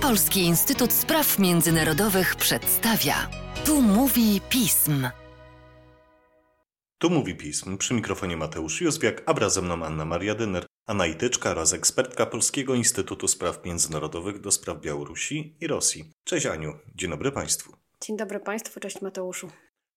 Polski Instytut Spraw Międzynarodowych przedstawia. Tu mówi pism. Tu mówi pism. Przy mikrofonie Mateusz Józwiak, a wraz ze mną Anna Maria Dyner, analityczka oraz ekspertka Polskiego Instytutu Spraw Międzynarodowych do spraw Białorusi i Rosji. Cześć Aniu, dzień dobry Państwu. Dzień dobry Państwu, cześć Mateuszu.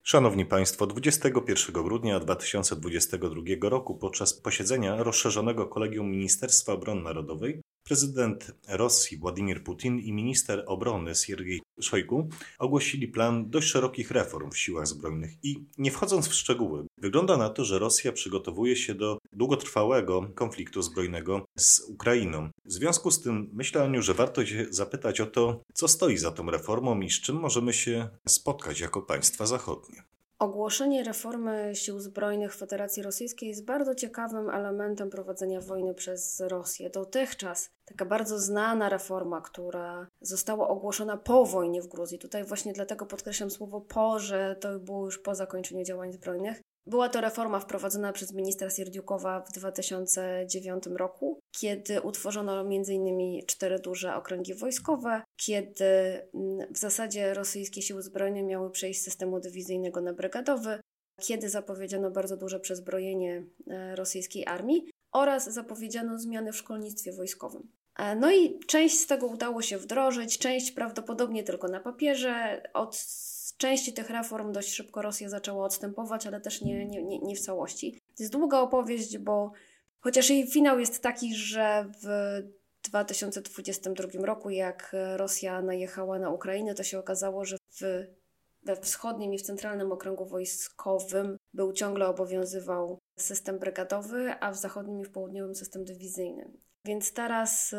Szanowni Państwo, 21 grudnia 2022 roku podczas posiedzenia rozszerzonego Kolegium Ministerstwa Obrony Narodowej prezydent Rosji Władimir Putin i minister obrony Siergiej Szojgu ogłosili plan dość szerokich reform w siłach zbrojnych i nie wchodząc w szczegóły, wygląda na to, że Rosja przygotowuje się do długotrwałego konfliktu zbrojnego z Ukrainą. W związku z tym myślę, Aniu, że warto się zapytać o to, co stoi za tą reformą i z czym możemy się spotkać jako państwa zachodnie. Ogłoszenie reformy sił zbrojnych Federacji Rosyjskiej jest bardzo ciekawym elementem prowadzenia wojny przez Rosję. Dotychczas taka bardzo znana reforma, która została ogłoszona po wojnie w Gruzji, tutaj właśnie dlatego podkreślam słowo po, że to było już po zakończeniu działań zbrojnych, była to reforma wprowadzona przez ministra Sierdziukowa w 2009 roku, kiedy utworzono m.in. cztery duże okręgi wojskowe, kiedy mm, w zasadzie rosyjskie siły zbrojne miały przejść z systemu dywizyjnego na brygadowy, kiedy zapowiedziano bardzo duże przezbrojenie e, rosyjskiej armii oraz zapowiedziano zmiany w szkolnictwie wojskowym. E, no i część z tego udało się wdrożyć, część prawdopodobnie tylko na papierze. Od części tych reform dość szybko Rosja zaczęła odstępować, ale też nie, nie, nie, nie w całości. To jest długa opowieść, bo chociaż jej finał jest taki, że w 2022 roku, jak Rosja najechała na Ukrainę, to się okazało, że w, we wschodnim i w centralnym okręgu wojskowym był ciągle obowiązywał system brygadowy, a w zachodnim i w południowym system dywizyjny. Więc teraz y,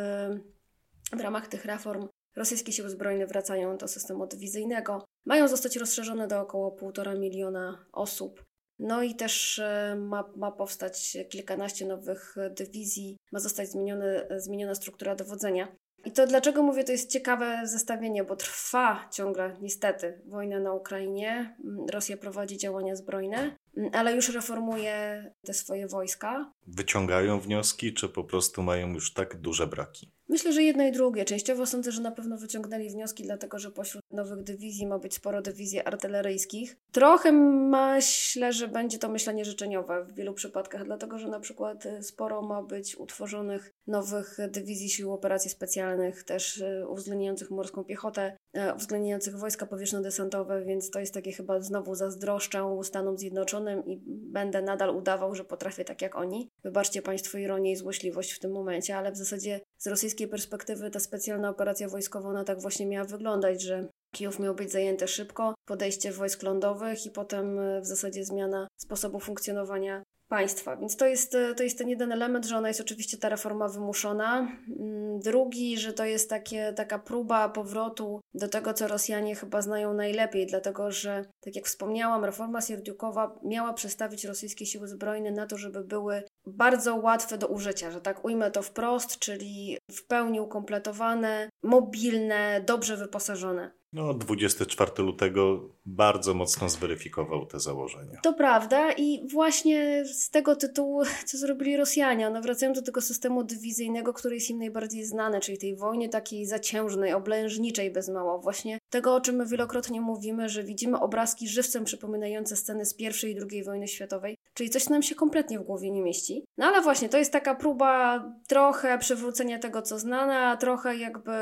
w ramach tych reform rosyjskie siły zbrojne wracają do systemu dywizyjnego. Mają zostać rozszerzone do około 1,5 miliona osób. No i też y, ma, ma powstać kilkanaście nowych dywizji, ma zostać zmienione, zmieniona struktura dowodzenia. I to dlaczego mówię, to jest ciekawe zestawienie, bo trwa ciągle niestety wojna na Ukrainie. Rosja prowadzi działania zbrojne, ale już reformuje te swoje wojska. Wyciągają wnioski, czy po prostu mają już tak duże braki? Myślę, że jedno i drugie. Częściowo sądzę, że na pewno wyciągnęli wnioski, dlatego że pośród nowych dywizji ma być sporo dywizji artyleryjskich. Trochę myślę, że będzie to myślenie życzeniowe w wielu przypadkach, dlatego że na przykład y, sporo ma być utworzonych nowych dywizji sił operacji specjalnych, też y, uwzględniających morską piechotę, y, uwzględniających wojska powietrzno-desantowe, więc to jest takie chyba znowu zazdroszczę Stanom Zjednoczonym i będę nadal udawał, że potrafię tak jak oni. Wybaczcie Państwo ironię i złośliwość w tym momencie, ale w zasadzie z rosyjskiej perspektywy ta specjalna operacja wojskowa, ona tak właśnie miała wyglądać, że Kijów miał być zajęty szybko, podejście wojsk lądowych i potem e, w zasadzie zmiana sposobu funkcjonowania państwa. Więc to jest, e, to jest ten jeden element, że ona jest oczywiście ta reforma wymuszona. Mm, drugi, że to jest takie, taka próba powrotu do tego, co Rosjanie chyba znają najlepiej, dlatego że, tak jak wspomniałam, reforma Sierdziukowa miała przestawić rosyjskie siły zbrojne na to, żeby były bardzo łatwe do użycia, że tak ujmę to wprost, czyli w pełni ukompletowane, mobilne, dobrze wyposażone. No, 24 lutego bardzo mocno zweryfikował te założenia. To prawda i właśnie z tego tytułu, co zrobili Rosjanie, one wracają do tego systemu dywizyjnego, który jest im najbardziej znany, czyli tej wojnie takiej zaciężnej, oblężniczej bez mała. Właśnie tego, o czym my wielokrotnie mówimy, że widzimy obrazki żywcem przypominające sceny z I i II wojny światowej, czyli coś nam się kompletnie w głowie nie mieści. No ale właśnie, to jest taka próba trochę przywrócenia tego, co znane, a trochę jakby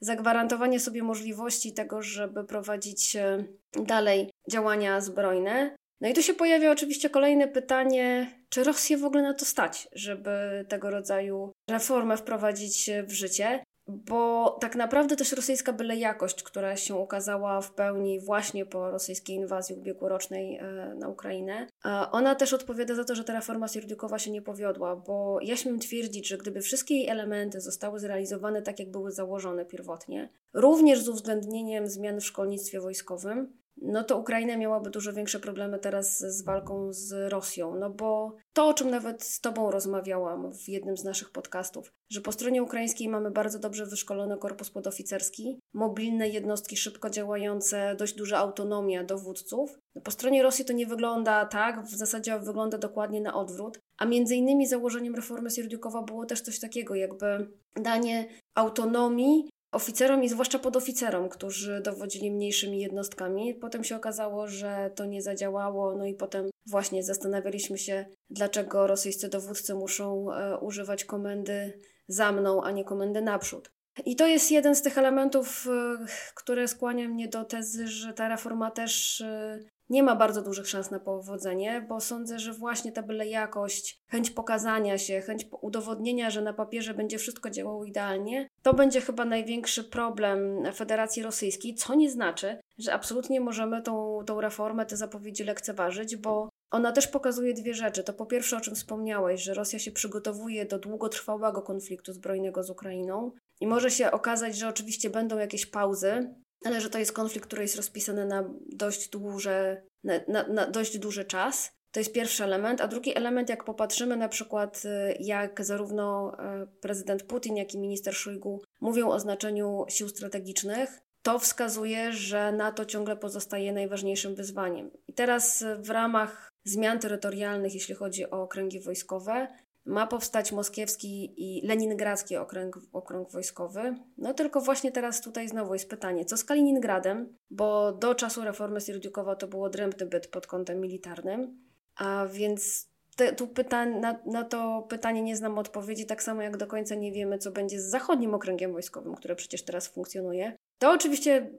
zagwarantowanie sobie możliwości tego, żeby prowadzić e, dalej działania zbrojne. No i tu się pojawia oczywiście kolejne pytanie, czy Rosję w ogóle na to stać, żeby tego rodzaju reformę wprowadzić w życie bo tak naprawdę też rosyjska byle jakość, która się ukazała w pełni właśnie po rosyjskiej inwazji ubiegłorocznej e, na Ukrainę, e, ona też odpowiada za to, że ta reforma Sierdziukowa się nie powiodła, bo ja śmiem twierdzić, że gdyby wszystkie jej elementy zostały zrealizowane tak, jak były założone pierwotnie, również z uwzględnieniem zmian w szkolnictwie wojskowym, no to Ukraina miałaby dużo większe problemy teraz z walką z Rosją. No bo to, o czym nawet z Tobą rozmawiałam w jednym z naszych podcastów, że po stronie ukraińskiej mamy bardzo dobrze wyszkolony korpus podoficerski, mobilne jednostki szybko działające, dość duża autonomia dowódców. No po stronie Rosji to nie wygląda tak, w zasadzie wygląda dokładnie na odwrót. A między innymi założeniem reformy Sierdziukowa było też coś takiego, jakby danie autonomii oficerom i zwłaszcza podoficerom, którzy dowodzili mniejszymi jednostkami. Potem się okazało, że to nie zadziałało, no i potem właśnie zastanawialiśmy się, dlaczego rosyjscy dowódcy muszą e, używać komendy za mną, a nie komendy naprzód. I to jest jeden z tych elementów, e, które skłania mnie do tezy, że ta reforma też e, nie ma bardzo dużych szans na powodzenie, bo sądzę, że właśnie ta byle jakość, chęć pokazania się, chęć udowodnienia, że na papierze będzie wszystko działało idealnie, to będzie chyba największy problem Federacji Rosyjskiej, co nie znaczy, że absolutnie możemy tą, tą reformę, te zapowiedzi lekceważyć, bo ona też pokazuje dwie rzeczy. To po pierwsze, o czym wspomniałeś, że Rosja się przygotowuje do długotrwałego konfliktu zbrojnego z Ukrainą i może się okazać, że oczywiście będą jakieś pauzy, ale że to jest konflikt, który jest rozpisany na dość, duże, na, na, na dość duży czas. To jest pierwszy element, a drugi element, jak popatrzymy na przykład, y, jak zarówno y, prezydent Putin, jak i minister Szojgu mówią o znaczeniu sił strategicznych, to wskazuje, że NATO ciągle pozostaje najważniejszym wyzwaniem. I teraz w ramach zmian terytorialnych, jeśli chodzi o okręgi wojskowe, ma powstać moskiewski i leningradzki okręg, okrąg wojskowy. No tylko właśnie teraz tutaj znowu jest pytanie, co z Kaliningradem? Bo do czasu reformy Sierdziukowa to było odrębny byt pod kątem militarnym, a więc te, tu pytań, na, na, to pytanie nie znam odpowiedzi, tak samo jak do końca nie wiemy, co będzie z zachodnim okręgiem wojskowym, które przecież teraz funkcjonuje. To oczywiście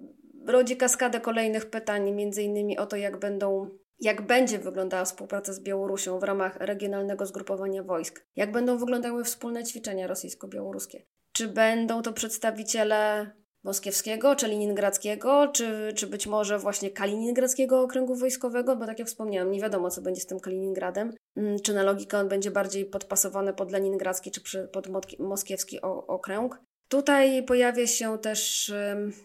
rodzi kaskadę kolejnych pytań, między innymi o to, jak będą jak będzie wyglądała współpraca z Białorusią w ramach regionalnego zgrupowania wojsk, jak będą wyglądały wspólne ćwiczenia rosyjsko-białoruskie. Czy będą to przedstawiciele moskiewskiego, czy leningradzkiego, czy, czy być może właśnie kaliningradzkiego okręgu wojskowego, bo tak jak wspomniałam, nie wiadomo, co będzie z tym Kaliningradem. Mm, czy na logikę on będzie bardziej podpasowany pod leningradzki, czy pod moskiewski okręg. Tutaj pojawia się też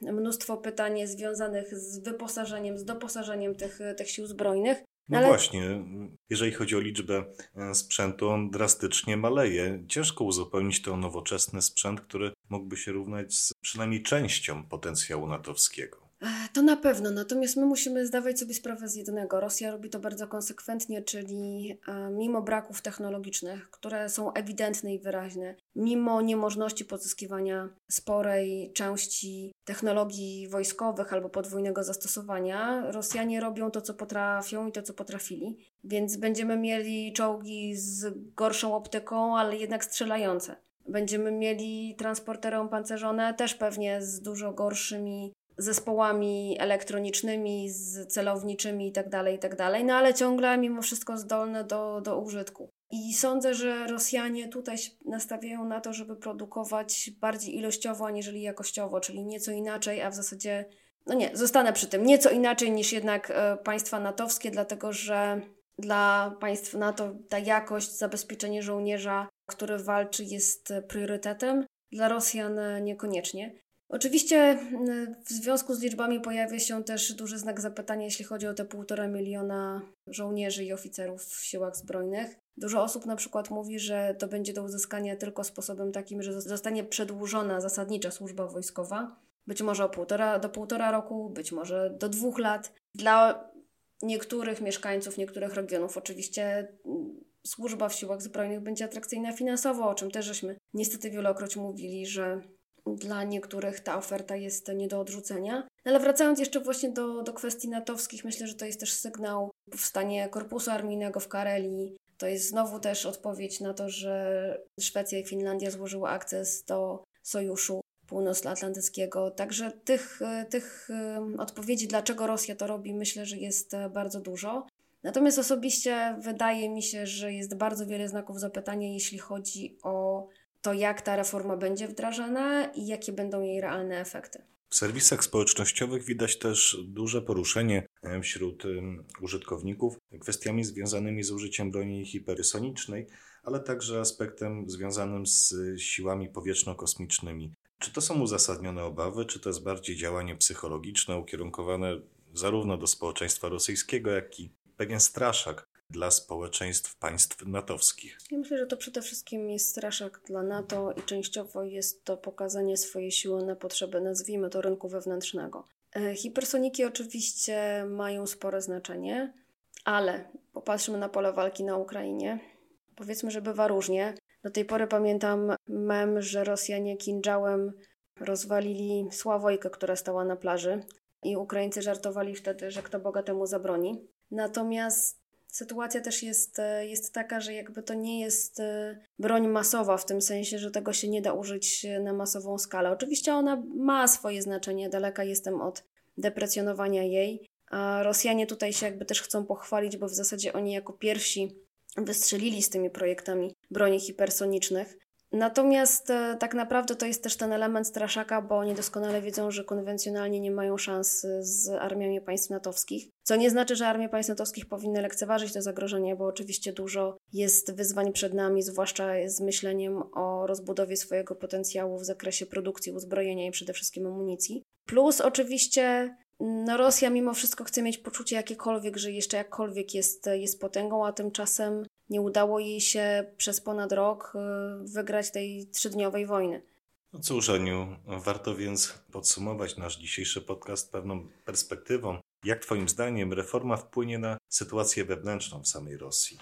mnóstwo pytań związanych z wyposażeniem, z doposażeniem tych, tych sił zbrojnych. No Ale... właśnie, jeżeli chodzi o liczbę e, sprzętu, on drastycznie maleje. Ciężko uzupełnić to nowoczesny sprzęt, który mógłby się równać z przynajmniej częścią potencjału natowskiego. To na pewno, natomiast my musimy zdawać sobie sprawę z jednego. Rosja robi to bardzo konsekwentnie, czyli e, mimo braków technologicznych, które są ewidentne i wyraźne, mimo niemożności pozyskiwania sporej części technologii wojskowych albo podwójnego zastosowania, Rosjanie robią to, co potrafią i to, co potrafili. Więc będziemy mieli czołgi z gorszą optyką, ale jednak strzelające. Będziemy mieli transportery opancerzone też pewnie z dużo gorszymi zespołami elektronicznymi, z celowniczymi itd., tak itd., tak no ale ciągle mimo wszystko zdolne do, do użytku. I sądzę, że Rosjanie tutaj się nastawiają na to, żeby produkować bardziej ilościowo, aniżeli jakościowo, czyli nieco inaczej, a w zasadzie, no nie, zostanę przy tym, nieco inaczej niż jednak e, państwa natowskie, dlatego że dla państw NATO ta jakość, zabezpieczenie żołnierza, który walczy, jest priorytetem, dla Rosjan niekoniecznie. Oczywiście mm, w związku z liczbami pojawia się też duży znak zapytania, jeśli chodzi o te półtora miliona żołnierzy i oficerów w siłach zbrojnych. Dużo osób na przykład mówi, że to będzie do uzyskania tylko sposobem takim, że zostanie przedłużona zasadnicza służba wojskowa. Być może o półtora, do półtora roku, być może do dwóch lat. Dla niektórych mieszkańców niektórych regionów oczywiście mm, służba w siłach zbrojnych będzie atrakcyjna finansowo, o czym też żeśmy niestety wielokroć mówili, że dla niektórych ta oferta jest nie do odrzucenia. No ale wracając jeszcze właśnie do, do kwestii natowskich, myślę, że to jest też sygnał powstanie korpusu armijnego w Karelii. To jest znowu też odpowiedź na to, że Szwecja i Finlandia złożyły akces do sojuszu północnoatlantyckiego. Także tych, tych odpowiedzi, dlaczego Rosja to robi, myślę, że jest bardzo dużo. Natomiast osobiście wydaje mi się, że jest bardzo wiele znaków zapytania, jeśli chodzi o to, jak ta reforma będzie wdrażana i jakie będą jej realne efekty. W serwisach społecznościowych widać też duże poruszenie e, wśród użytkowników kwestiami związanymi z użyciem broni hipersonicznej, ale także aspektem związanym z siłami powietrzno-kosmicznymi. Czy to są uzasadnione obawy, czy to jest bardziej działanie psychologiczne ukierunkowane zarówno do społeczeństwa rosyjskiego, jak i pewien straszak dla społeczeństw państw natowskich? Ja myślę, że to przede wszystkim jest straszak dla NATO i częściowo jest to pokazanie swojej siły na potrzeby, nazwijmy to, rynku wewnętrznego. E, hipersoniki oczywiście mają spore znaczenie, ale popatrzmy na pole walki na Ukrainie. Powiedzmy, że bywa różnie. Do tej pory pamiętam mem, że Rosjanie kinżałem rozwalili Sławojkę, która stała na plaży i Ukraińcy żartowali wtedy, że kto Boga temu zabroni. Natomiast sytuacja też jest, e, jest taka, że jakby to nie jest e, broń masowa, w tym sensie, że tego się nie da użyć na masową skalę. Oczywiście ona ma swoje znaczenie, daleka jestem od deprecjonowania jej, a Rosjanie tutaj się jakby też chcą pochwalić, bo w zasadzie oni jako pierwsi wystrzelili z tymi projektami broni hipersonicznych. Natomiast e, tak naprawdę to jest też ten element straszaka, bo oni doskonale wiedzą, że konwencjonalnie nie mają szans e, z armiami państw natowskich. Co nie znaczy, że armie państw natowskich powinny lekceważyć to zagrożenie, bo oczywiście dużo jest wyzwań przed nami, zwłaszcza z myśleniem o rozbudowie swojego potencjału w zakresie produkcji uzbrojenia i przede wszystkim amunicji. Plus oczywiście no Rosja mimo wszystko chce mieć poczucie jakiekolwiek, że jeszcze jakkolwiek jest, jest potęgą, a tymczasem nie udało jej się przez ponad rok y, wygrać tej trzydniowej wojny. No cóż, Aniu, warto więc podsumować nasz dzisiejszy podcast pewną perspektywą. Jak Twoim zdaniem reforma wpłynie na sytuację wewnętrzną w samej Rosji?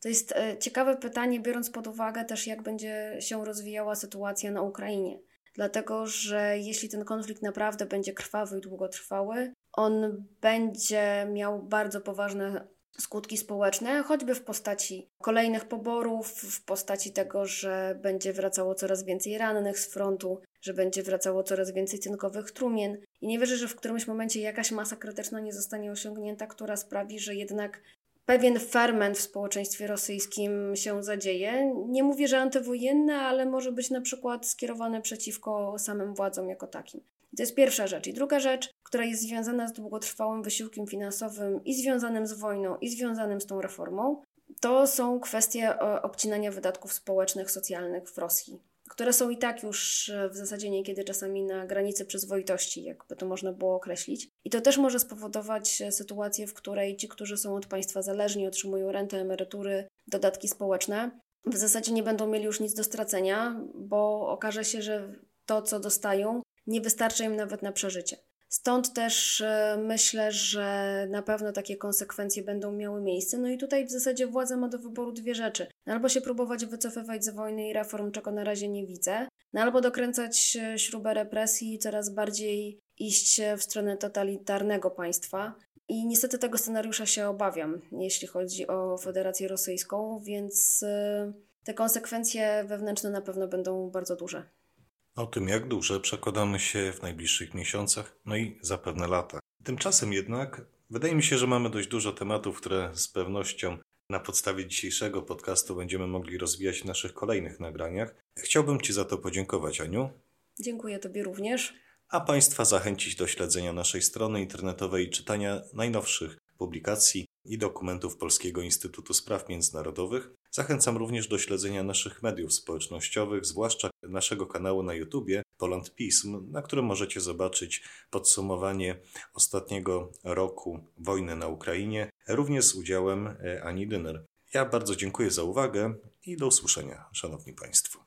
To jest e, ciekawe pytanie, biorąc pod uwagę też, jak będzie się rozwijała sytuacja na Ukrainie. Dlatego, że jeśli ten konflikt naprawdę będzie krwawy i długotrwały, on będzie miał bardzo poważne skutki społeczne, choćby w postaci kolejnych poborów, w postaci tego, że będzie wracało coraz więcej rannych z frontu, że będzie wracało coraz więcej cynkowych trumien. I nie wierzę, że w którymś momencie jakaś masa krytyczna nie zostanie osiągnięta, która sprawi, że jednak pewien ferment w społeczeństwie rosyjskim się zadzieje. Nie mówię, że antywojenny, ale może być na przykład skierowany przeciwko samym władzom jako takim. To jest pierwsza rzecz. I druga rzecz, która jest związana z długotrwałym wysiłkiem finansowym i związanym z wojną, i związanym z tą reformą, to są kwestie e, obcinania wydatków społecznych, socjalnych w Rosji, które są i tak już e, w zasadzie niekiedy czasami na granicy przyzwoitości, jakby to można było określić. I to też może spowodować e, sytuację, w której ci, którzy są od państwa zależni, otrzymują rentę, emerytury, dodatki społeczne, w zasadzie nie będą mieli już nic do stracenia, bo okaże się, że to, co dostają, nie wystarcza im nawet na przeżycie. Stąd też e, myślę, że na pewno takie konsekwencje będą miały miejsce. No i tutaj w zasadzie władza ma do wyboru dwie rzeczy. Albo się próbować wycofywać z wojny i reform, czego na razie nie widzę, no albo dokręcać e, śrubę represji i coraz bardziej iść w stronę totalitarnego państwa. I niestety tego scenariusza się obawiam, jeśli chodzi o Federację Rosyjską, więc e, te konsekwencje wewnętrzne na pewno będą bardzo duże. O tym, jak duże, przekonamy się w najbliższych miesiącach, no i zapewne latach. Tymczasem jednak wydaje mi się, że mamy dość dużo tematów, które z pewnością na podstawie dzisiejszego podcastu będziemy mogli rozwijać w naszych kolejnych nagraniach. Chciałbym Ci za to podziękować, Aniu. Dziękuję Tobie również. A Państwa zachęcić do śledzenia naszej strony internetowej i czytania najnowszych publikacji i dokumentów Polskiego Instytutu Spraw Międzynarodowych. Zachęcam również do śledzenia naszych mediów społecznościowych, zwłaszcza naszego kanału na YouTubie Poland Pism, na którym możecie zobaczyć podsumowanie ostatniego roku wojny na Ukrainie, również z udziałem e, Ani Dyner. Ja bardzo dziękuję za uwagę i do usłyszenia, Szanowni Państwo.